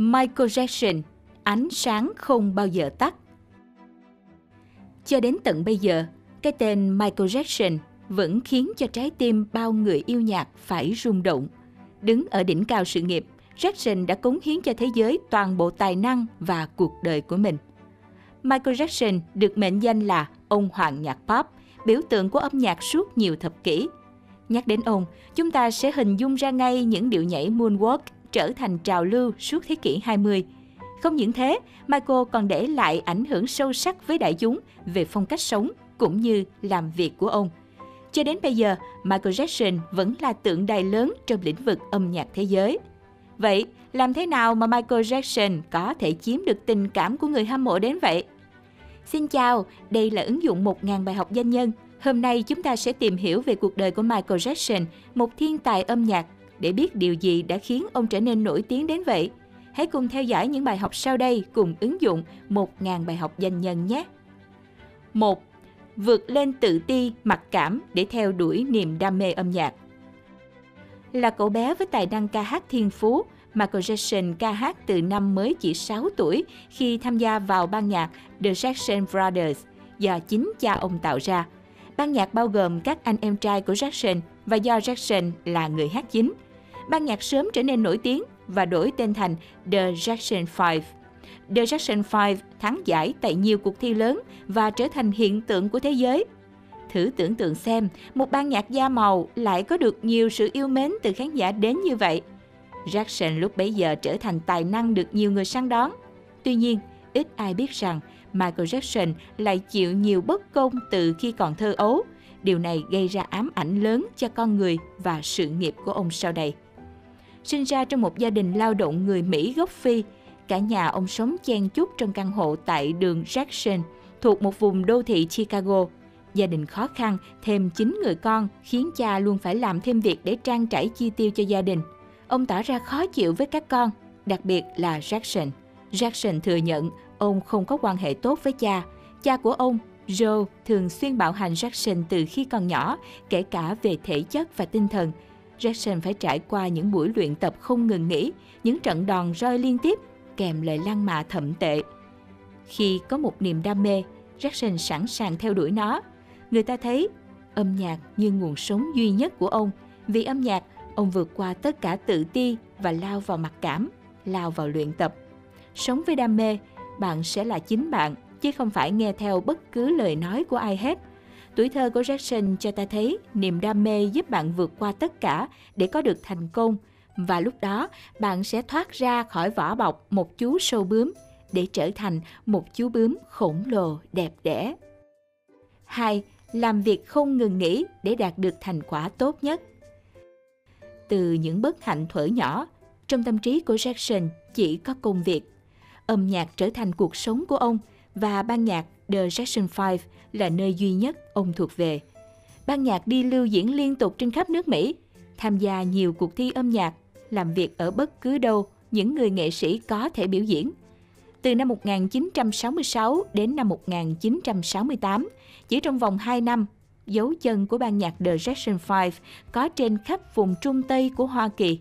Michael Jackson, ánh sáng không bao giờ tắt. Cho đến tận bây giờ, cái tên Michael Jackson vẫn khiến cho trái tim bao người yêu nhạc phải rung động. Đứng ở đỉnh cao sự nghiệp, Jackson đã cống hiến cho thế giới toàn bộ tài năng và cuộc đời của mình. Michael Jackson được mệnh danh là ông hoàng nhạc pop, biểu tượng của âm nhạc suốt nhiều thập kỷ. Nhắc đến ông, chúng ta sẽ hình dung ra ngay những điệu nhảy moonwalk trở thành trào lưu suốt thế kỷ 20. Không những thế, Michael còn để lại ảnh hưởng sâu sắc với đại chúng về phong cách sống cũng như làm việc của ông. Cho đến bây giờ, Michael Jackson vẫn là tượng đài lớn trong lĩnh vực âm nhạc thế giới. Vậy, làm thế nào mà Michael Jackson có thể chiếm được tình cảm của người hâm mộ đến vậy? Xin chào, đây là ứng dụng 1.000 bài học danh nhân. Hôm nay chúng ta sẽ tìm hiểu về cuộc đời của Michael Jackson, một thiên tài âm nhạc, để biết điều gì đã khiến ông trở nên nổi tiếng đến vậy. Hãy cùng theo dõi những bài học sau đây cùng ứng dụng 1.000 bài học danh nhân nhé. 1. Vượt lên tự ti, mặc cảm để theo đuổi niềm đam mê âm nhạc. Là cậu bé với tài năng ca hát thiên phú, Michael Jackson ca hát từ năm mới chỉ 6 tuổi khi tham gia vào ban nhạc The Jackson Brothers do chính cha ông tạo ra. Ban nhạc bao gồm các anh em trai của Jackson và do Jackson là người hát chính. Ban nhạc sớm trở nên nổi tiếng và đổi tên thành The Jackson Five. The Jackson Five thắng giải tại nhiều cuộc thi lớn và trở thành hiện tượng của thế giới. Thử tưởng tượng xem, một ban nhạc da màu lại có được nhiều sự yêu mến từ khán giả đến như vậy. Jackson lúc bấy giờ trở thành tài năng được nhiều người săn đón. Tuy nhiên, ít ai biết rằng Michael Jackson lại chịu nhiều bất công từ khi còn thơ ấu. Điều này gây ra ám ảnh lớn cho con người và sự nghiệp của ông sau đây. Sinh ra trong một gia đình lao động người Mỹ gốc Phi, cả nhà ông sống chen chúc trong căn hộ tại đường Jackson, thuộc một vùng đô thị Chicago. Gia đình khó khăn, thêm 9 người con khiến cha luôn phải làm thêm việc để trang trải chi tiêu cho gia đình. Ông tỏ ra khó chịu với các con, đặc biệt là Jackson. Jackson thừa nhận ông không có quan hệ tốt với cha. Cha của ông, Joe, thường xuyên bạo hành Jackson từ khi còn nhỏ, kể cả về thể chất và tinh thần. Jackson phải trải qua những buổi luyện tập không ngừng nghỉ, những trận đòn roi liên tiếp, kèm lời lăng mạ thậm tệ. Khi có một niềm đam mê, Jackson sẵn sàng theo đuổi nó. Người ta thấy âm nhạc như nguồn sống duy nhất của ông. Vì âm nhạc, ông vượt qua tất cả tự ti và lao vào mặc cảm, lao vào luyện tập. Sống với đam mê, bạn sẽ là chính bạn, chứ không phải nghe theo bất cứ lời nói của ai hết. Tuổi thơ của Jackson cho ta thấy niềm đam mê giúp bạn vượt qua tất cả để có được thành công và lúc đó bạn sẽ thoát ra khỏi vỏ bọc một chú sâu bướm để trở thành một chú bướm khổng lồ đẹp đẽ. 2. Làm việc không ngừng nghỉ để đạt được thành quả tốt nhất. Từ những bất hạnh thuở nhỏ, trong tâm trí của Jackson chỉ có công việc. Âm nhạc trở thành cuộc sống của ông và ban nhạc The Jackson Five là nơi duy nhất ông thuộc về. Ban nhạc đi lưu diễn liên tục trên khắp nước Mỹ, tham gia nhiều cuộc thi âm nhạc, làm việc ở bất cứ đâu những người nghệ sĩ có thể biểu diễn. Từ năm 1966 đến năm 1968, chỉ trong vòng 2 năm, dấu chân của ban nhạc The Jackson Five có trên khắp vùng Trung Tây của Hoa Kỳ.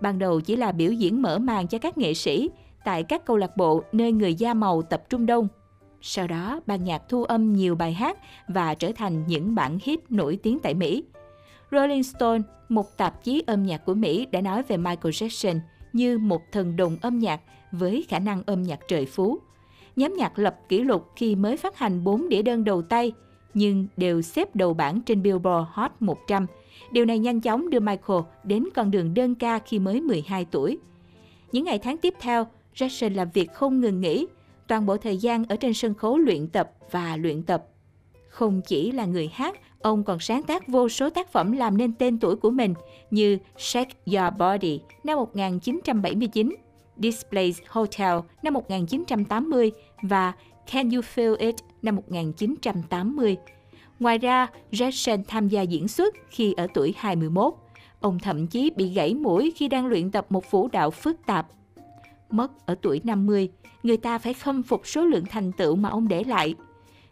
Ban đầu chỉ là biểu diễn mở màn cho các nghệ sĩ tại các câu lạc bộ nơi người da màu tập trung đông. Sau đó, ban nhạc thu âm nhiều bài hát và trở thành những bản hit nổi tiếng tại Mỹ. Rolling Stone, một tạp chí âm nhạc của Mỹ đã nói về Michael Jackson như một thần đồng âm nhạc với khả năng âm nhạc trời phú. Nhóm nhạc lập kỷ lục khi mới phát hành 4 đĩa đơn đầu tay, nhưng đều xếp đầu bảng trên Billboard Hot 100. Điều này nhanh chóng đưa Michael đến con đường đơn ca khi mới 12 tuổi. Những ngày tháng tiếp theo, Jackson làm việc không ngừng nghỉ, toàn bộ thời gian ở trên sân khấu luyện tập và luyện tập. Không chỉ là người hát, ông còn sáng tác vô số tác phẩm làm nên tên tuổi của mình như Shake Your Body năm 1979, Displays Hotel năm 1980 và Can You Feel It năm 1980. Ngoài ra, Jackson tham gia diễn xuất khi ở tuổi 21. Ông thậm chí bị gãy mũi khi đang luyện tập một vũ đạo phức tạp. Mất ở tuổi 50, người ta phải khâm phục số lượng thành tựu mà ông để lại.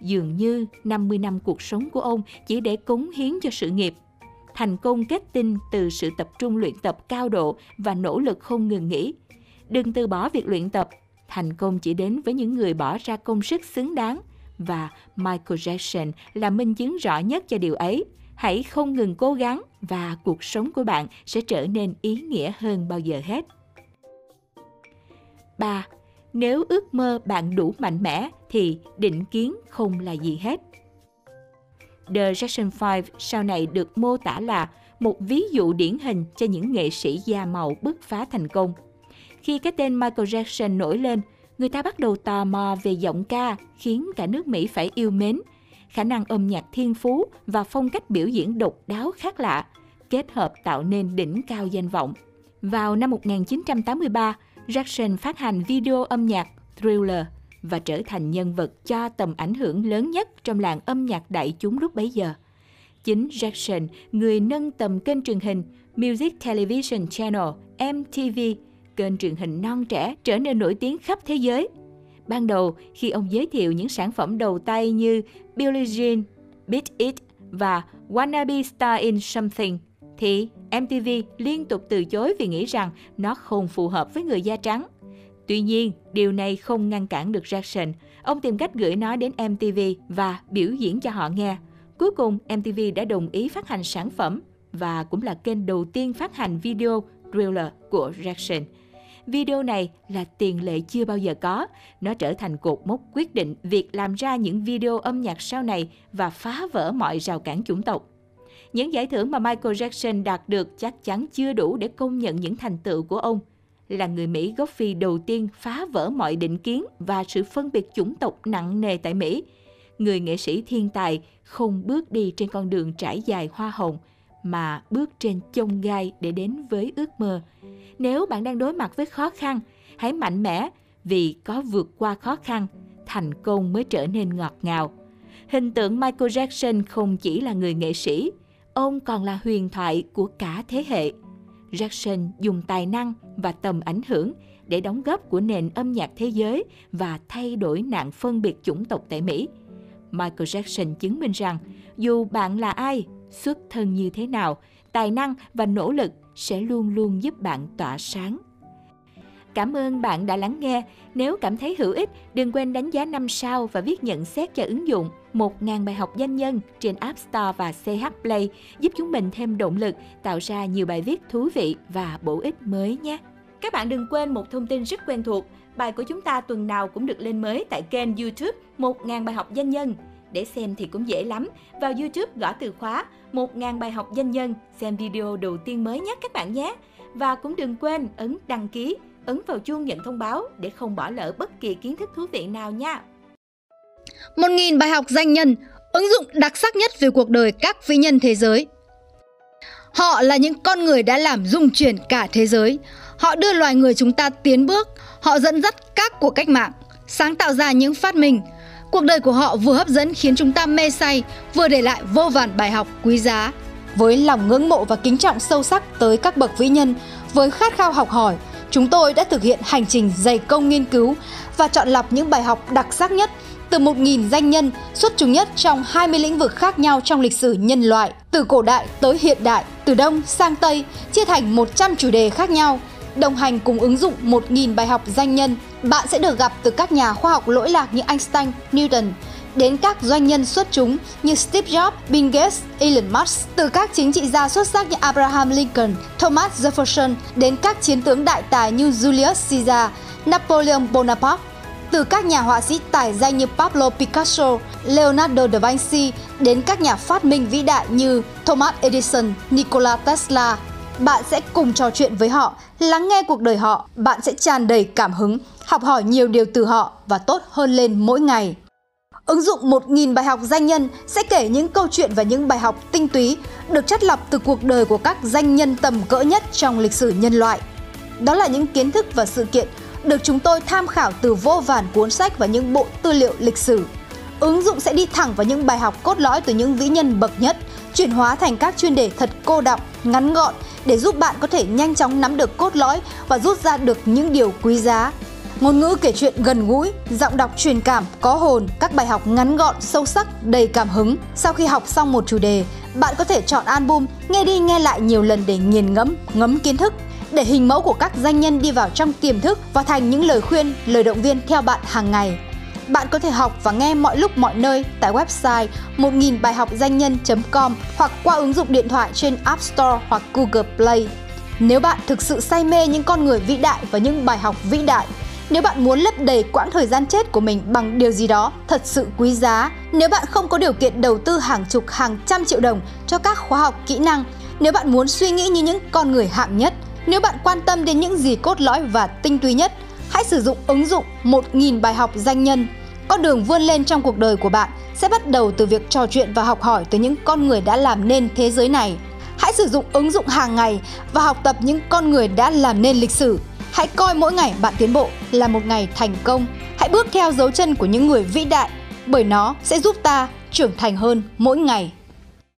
Dường như 50 năm cuộc sống của ông chỉ để cống hiến cho sự nghiệp. Thành công kết tinh từ sự tập trung luyện tập cao độ và nỗ lực không ngừng nghỉ. đừng từ bỏ việc luyện tập. Thành công chỉ đến với những người bỏ ra công sức xứng đáng và Michael Jackson là minh chứng rõ nhất cho điều ấy. Hãy không ngừng cố gắng và cuộc sống của bạn sẽ trở nên ý nghĩa hơn bao giờ hết. 3. Nếu ước mơ bạn đủ mạnh mẽ thì định kiến không là gì hết. The Jackson 5 sau này được mô tả là một ví dụ điển hình cho những nghệ sĩ da màu bứt phá thành công. Khi cái tên Michael Jackson nổi lên, người ta bắt đầu tò mò về giọng ca khiến cả nước Mỹ phải yêu mến. Khả năng âm nhạc thiên phú và phong cách biểu diễn độc đáo khác lạ, kết hợp tạo nên đỉnh cao danh vọng. Vào năm 1983, Jackson phát hành video âm nhạc Thriller và trở thành nhân vật cho tầm ảnh hưởng lớn nhất trong làng âm nhạc đại chúng lúc bấy giờ. Chính Jackson, người nâng tầm kênh truyền hình Music Television Channel MTV, kênh truyền hình non trẻ trở nên nổi tiếng khắp thế giới. Ban đầu, khi ông giới thiệu những sản phẩm đầu tay như Billie Jean, Beat It và Wanna Be Star in Something, thì MTV liên tục từ chối vì nghĩ rằng nó không phù hợp với người da trắng. Tuy nhiên, điều này không ngăn cản được Jackson. Ông tìm cách gửi nó đến MTV và biểu diễn cho họ nghe. Cuối cùng, MTV đã đồng ý phát hành sản phẩm và cũng là kênh đầu tiên phát hành video Thriller của Jackson. Video này là tiền lệ chưa bao giờ có. Nó trở thành cột mốc quyết định việc làm ra những video âm nhạc sau này và phá vỡ mọi rào cản chủng tộc. Những giải thưởng mà Michael Jackson đạt được chắc chắn chưa đủ để công nhận những thành tựu của ông. Là người Mỹ gốc Phi đầu tiên phá vỡ mọi định kiến và sự phân biệt chủng tộc nặng nề tại Mỹ. Người nghệ sĩ thiên tài không bước đi trên con đường trải dài hoa hồng, mà bước trên chông gai để đến với ước mơ. Nếu bạn đang đối mặt với khó khăn, hãy mạnh mẽ vì có vượt qua khó khăn, thành công mới trở nên ngọt ngào. Hình tượng Michael Jackson không chỉ là người nghệ sĩ, ông còn là huyền thoại của cả thế hệ. Jackson dùng tài năng và tầm ảnh hưởng để đóng góp của nền âm nhạc thế giới và thay đổi nạn phân biệt chủng tộc tại Mỹ. Michael Jackson chứng minh rằng dù bạn là ai, xuất thân như thế nào, tài năng và nỗ lực sẽ luôn luôn giúp bạn tỏa sáng. Cảm ơn bạn đã lắng nghe. Nếu cảm thấy hữu ích, đừng quên đánh giá 5 sao và viết nhận xét cho ứng dụng 1.000 bài học danh nhân trên App Store và CH Play giúp chúng mình thêm động lực tạo ra nhiều bài viết thú vị và bổ ích mới nhé. Các bạn đừng quên một thông tin rất quen thuộc. Bài của chúng ta tuần nào cũng được lên mới tại kênh YouTube 1.000 bài học danh nhân. Để xem thì cũng dễ lắm. Vào YouTube gõ từ khóa 1.000 bài học danh nhân, xem video đầu tiên mới nhé các bạn nhé. Và cũng đừng quên ấn đăng ký, ấn vào chuông nhận thông báo để không bỏ lỡ bất kỳ kiến thức thú vị nào nha. 1.000 bài học danh nhân, ứng dụng đặc sắc nhất về cuộc đời các vĩ nhân thế giới. Họ là những con người đã làm rung chuyển cả thế giới. Họ đưa loài người chúng ta tiến bước, họ dẫn dắt các cuộc cách mạng, sáng tạo ra những phát minh, Cuộc đời của họ vừa hấp dẫn khiến chúng ta mê say, vừa để lại vô vàn bài học quý giá. Với lòng ngưỡng mộ và kính trọng sâu sắc tới các bậc vĩ nhân, với khát khao học hỏi, chúng tôi đã thực hiện hành trình dày công nghiên cứu và chọn lọc những bài học đặc sắc nhất từ 1.000 danh nhân xuất chúng nhất trong 20 lĩnh vực khác nhau trong lịch sử nhân loại, từ cổ đại tới hiện đại, từ Đông sang Tây, chia thành 100 chủ đề khác nhau – đồng hành cùng ứng dụng 1.000 bài học danh nhân, bạn sẽ được gặp từ các nhà khoa học lỗi lạc như Einstein, Newton, đến các doanh nhân xuất chúng như Steve Jobs, Bill Gates, Elon Musk, từ các chính trị gia xuất sắc như Abraham Lincoln, Thomas Jefferson đến các chiến tướng đại tài như Julius Caesar, Napoleon Bonaparte, từ các nhà họa sĩ tài danh như Pablo Picasso, Leonardo da Vinci đến các nhà phát minh vĩ đại như Thomas Edison, Nikola Tesla, bạn sẽ cùng trò chuyện với họ, lắng nghe cuộc đời họ, bạn sẽ tràn đầy cảm hứng, học hỏi nhiều điều từ họ và tốt hơn lên mỗi ngày. Ứng dụng 1.000 bài học danh nhân sẽ kể những câu chuyện và những bài học tinh túy được chất lọc từ cuộc đời của các danh nhân tầm cỡ nhất trong lịch sử nhân loại. Đó là những kiến thức và sự kiện được chúng tôi tham khảo từ vô vàn cuốn sách và những bộ tư liệu lịch sử. Ứng dụng sẽ đi thẳng vào những bài học cốt lõi từ những vĩ nhân bậc nhất, chuyển hóa thành các chuyên đề thật cô đọng, ngắn gọn để giúp bạn có thể nhanh chóng nắm được cốt lõi và rút ra được những điều quý giá. Ngôn ngữ kể chuyện gần gũi, giọng đọc truyền cảm, có hồn, các bài học ngắn gọn, sâu sắc, đầy cảm hứng. Sau khi học xong một chủ đề, bạn có thể chọn album, nghe đi nghe lại nhiều lần để nghiền ngẫm, ngấm kiến thức. để hình mẫu của các danh nhân đi vào trong tiềm thức và thành những lời khuyên, lời động viên theo bạn hàng ngày. Bạn có thể học và nghe mọi lúc mọi nơi tại website 1000 bài học danh nhân.com hoặc qua ứng dụng điện thoại trên App Store hoặc Google Play. Nếu bạn thực sự say mê những con người vĩ đại và những bài học vĩ đại, nếu bạn muốn lấp đầy quãng thời gian chết của mình bằng điều gì đó thật sự quý giá, nếu bạn không có điều kiện đầu tư hàng chục hàng trăm triệu đồng cho các khóa học kỹ năng, nếu bạn muốn suy nghĩ như những con người hạng nhất, nếu bạn quan tâm đến những gì cốt lõi và tinh túy nhất, hãy sử dụng ứng dụng 1.000 bài học danh nhân. Con đường vươn lên trong cuộc đời của bạn sẽ bắt đầu từ việc trò chuyện và học hỏi từ những con người đã làm nên thế giới này. Hãy sử dụng ứng dụng hàng ngày và học tập những con người đã làm nên lịch sử. Hãy coi mỗi ngày bạn tiến bộ là một ngày thành công. Hãy bước theo dấu chân của những người vĩ đại, bởi nó sẽ giúp ta trưởng thành hơn mỗi ngày.